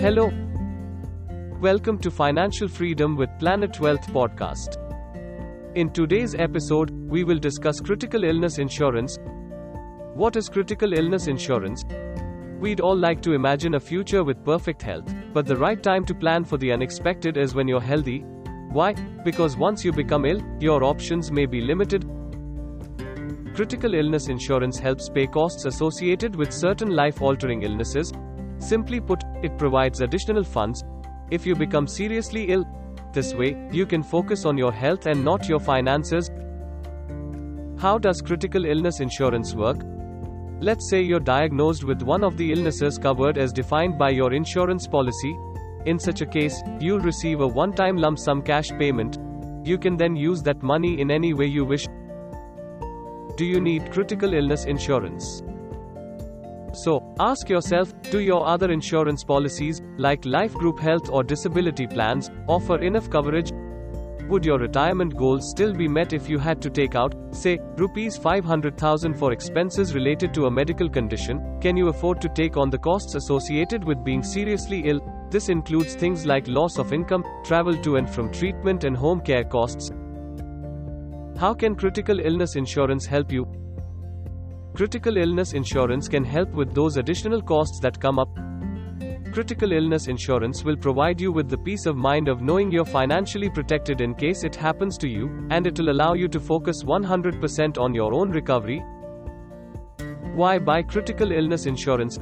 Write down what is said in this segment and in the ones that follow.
Hello. Welcome to Financial Freedom with Planet Wealth podcast. In today's episode, we will discuss critical illness insurance. What is critical illness insurance? We'd all like to imagine a future with perfect health, but the right time to plan for the unexpected is when you're healthy. Why? Because once you become ill, your options may be limited. Critical illness insurance helps pay costs associated with certain life altering illnesses. Simply put, it provides additional funds if you become seriously ill. This way, you can focus on your health and not your finances. How does critical illness insurance work? Let's say you're diagnosed with one of the illnesses covered as defined by your insurance policy. In such a case, you'll receive a one time lump sum cash payment. You can then use that money in any way you wish. Do you need critical illness insurance? So, ask yourself do your other insurance policies, like life group health or disability plans, offer enough coverage? Would your retirement goals still be met if you had to take out, say, rupees 500,000 for expenses related to a medical condition? Can you afford to take on the costs associated with being seriously ill? This includes things like loss of income, travel to and from treatment, and home care costs. How can critical illness insurance help you? Critical illness insurance can help with those additional costs that come up. Critical illness insurance will provide you with the peace of mind of knowing you're financially protected in case it happens to you, and it will allow you to focus 100% on your own recovery. Why buy critical illness insurance?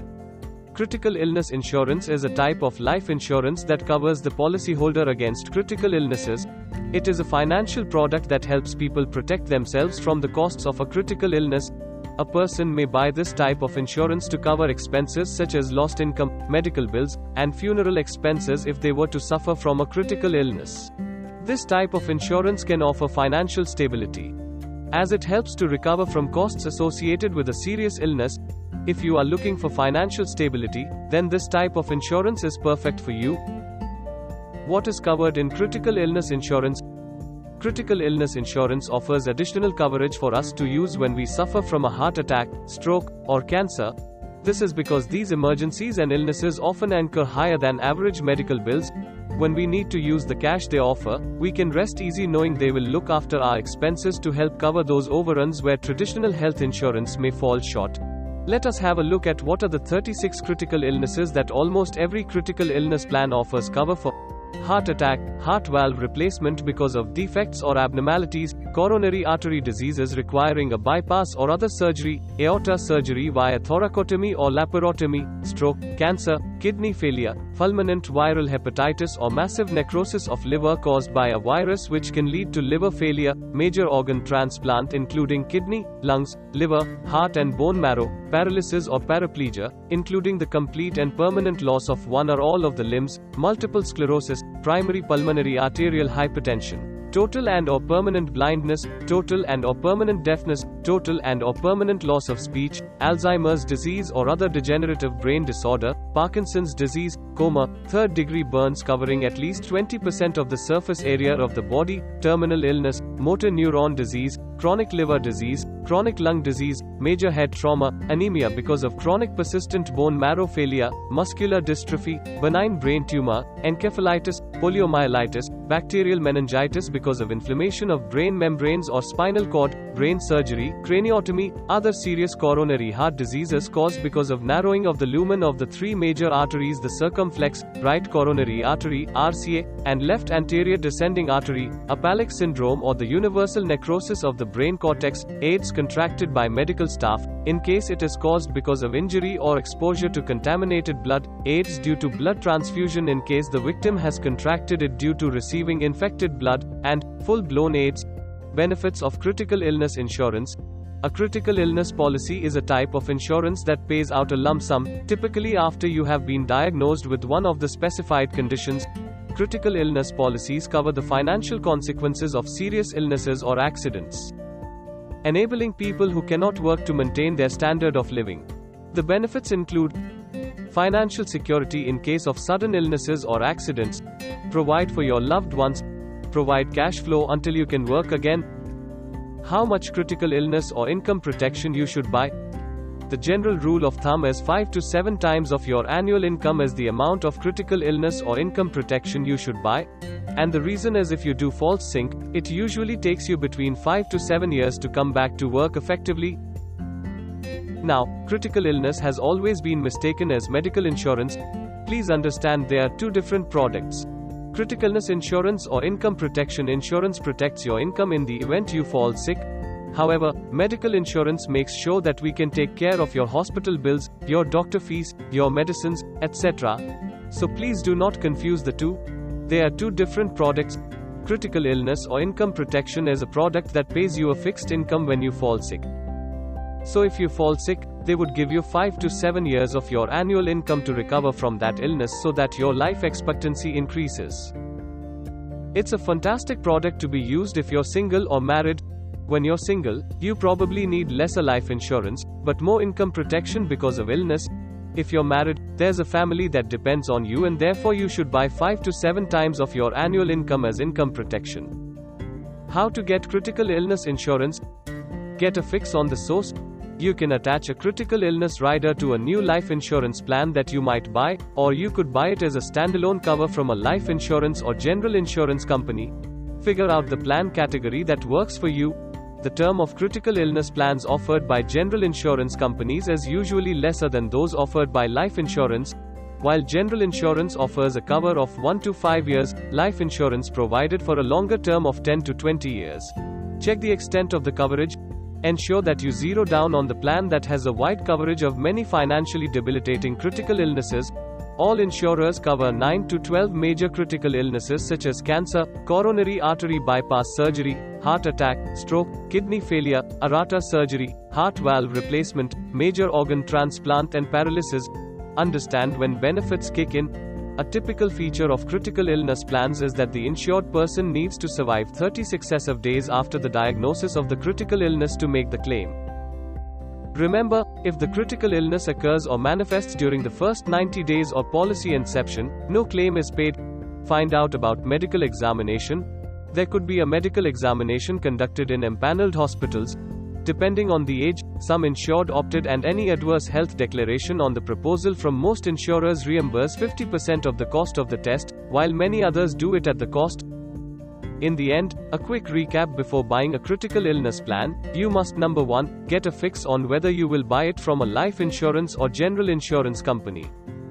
Critical illness insurance is a type of life insurance that covers the policyholder against critical illnesses. It is a financial product that helps people protect themselves from the costs of a critical illness. A person may buy this type of insurance to cover expenses such as lost income, medical bills, and funeral expenses if they were to suffer from a critical illness. This type of insurance can offer financial stability. As it helps to recover from costs associated with a serious illness, if you are looking for financial stability, then this type of insurance is perfect for you. What is covered in critical illness insurance? Critical illness insurance offers additional coverage for us to use when we suffer from a heart attack, stroke, or cancer. This is because these emergencies and illnesses often incur higher than average medical bills. When we need to use the cash they offer, we can rest easy knowing they will look after our expenses to help cover those overruns where traditional health insurance may fall short. Let us have a look at what are the 36 critical illnesses that almost every critical illness plan offers cover for. Heart attack, heart valve replacement because of defects or abnormalities, coronary artery diseases requiring a bypass or other surgery, aorta surgery via thoracotomy or laparotomy, stroke, cancer, kidney failure, fulminant viral hepatitis or massive necrosis of liver caused by a virus which can lead to liver failure, major organ transplant including kidney, lungs, liver, heart and bone marrow, paralysis or paraplegia, including the complete and permanent loss of one or all of the limbs, multiple sclerosis, primary pulmonary arterial hypertension. Total and or permanent blindness, total and or permanent deafness, total and or permanent loss of speech, Alzheimer's disease or other degenerative brain disorder, Parkinson's disease, coma, third degree burns covering at least 20% of the surface area of the body, terminal illness, motor neuron disease, chronic liver disease, chronic lung disease, major head trauma, anemia because of chronic persistent bone marrow failure, muscular dystrophy, benign brain tumor, encephalitis, poliomyelitis, bacterial meningitis because of inflammation of brain membranes or spinal cord, brain surgery, craniotomy, other serious coronary heart diseases caused because of narrowing of the lumen of the three major arteries the circumflex, right coronary artery, RCA, and left anterior descending artery, Apallic syndrome or the universal necrosis of the brain cortex, AIDS contracted by medical staff, in case it is caused because of injury or exposure to contaminated blood, AIDS due to blood transfusion in case the victim has contracted it due to receiving infected blood, and full blown AIDS. Benefits of critical illness insurance. A critical illness policy is a type of insurance that pays out a lump sum, typically after you have been diagnosed with one of the specified conditions. Critical illness policies cover the financial consequences of serious illnesses or accidents enabling people who cannot work to maintain their standard of living. The benefits include financial security in case of sudden illnesses or accidents, provide for your loved ones, provide cash flow until you can work again, how much critical illness or income protection you should buy, the general rule of thumb is 5 to 7 times of your annual income is the amount of critical illness or income protection you should buy. And the reason is if you do fall sick, it usually takes you between 5 to 7 years to come back to work effectively. Now, critical illness has always been mistaken as medical insurance. Please understand they are two different products. Critical illness insurance or income protection insurance protects your income in the event you fall sick, However, medical insurance makes sure that we can take care of your hospital bills, your doctor fees, your medicines, etc. So please do not confuse the two. They are two different products. Critical illness or income protection is a product that pays you a fixed income when you fall sick. So if you fall sick, they would give you 5 to 7 years of your annual income to recover from that illness so that your life expectancy increases. It's a fantastic product to be used if you're single or married, when you're single, you probably need lesser life insurance, but more income protection because of illness. If you're married, there's a family that depends on you and therefore you should buy 5 to 7 times of your annual income as income protection. How to get critical illness insurance? Get a fix on the source. You can attach a critical illness rider to a new life insurance plan that you might buy, or you could buy it as a standalone cover from a life insurance or general insurance company. Figure out the plan category that works for you, the term of critical illness plans offered by general insurance companies is usually lesser than those offered by life insurance. While general insurance offers a cover of 1 to 5 years, life insurance provided for a longer term of 10 to 20 years. Check the extent of the coverage. Ensure that you zero down on the plan that has a wide coverage of many financially debilitating critical illnesses, all insurers cover 9 to 12 major critical illnesses such as cancer, coronary artery bypass surgery, heart attack, stroke, kidney failure, aorta surgery, heart valve replacement, major organ transplant, and paralysis. Understand when benefits kick in. A typical feature of critical illness plans is that the insured person needs to survive 30 successive days after the diagnosis of the critical illness to make the claim. Remember, if the critical illness occurs or manifests during the first 90 days or policy inception, no claim is paid. Find out about medical examination. There could be a medical examination conducted in empaneled hospitals. Depending on the age, some insured opted and any adverse health declaration on the proposal from most insurers reimburse 50% of the cost of the test, while many others do it at the cost. In the end, a quick recap before buying a critical illness plan, you must number 1, get a fix on whether you will buy it from a life insurance or general insurance company.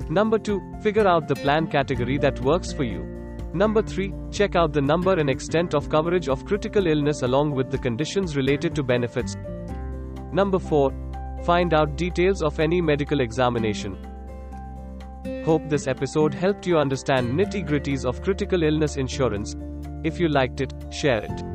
Number 2, figure out the plan category that works for you. Number 3, check out the number and extent of coverage of critical illness along with the conditions related to benefits. Number 4, find out details of any medical examination. Hope this episode helped you understand nitty gritties of critical illness insurance. If you liked it, share it.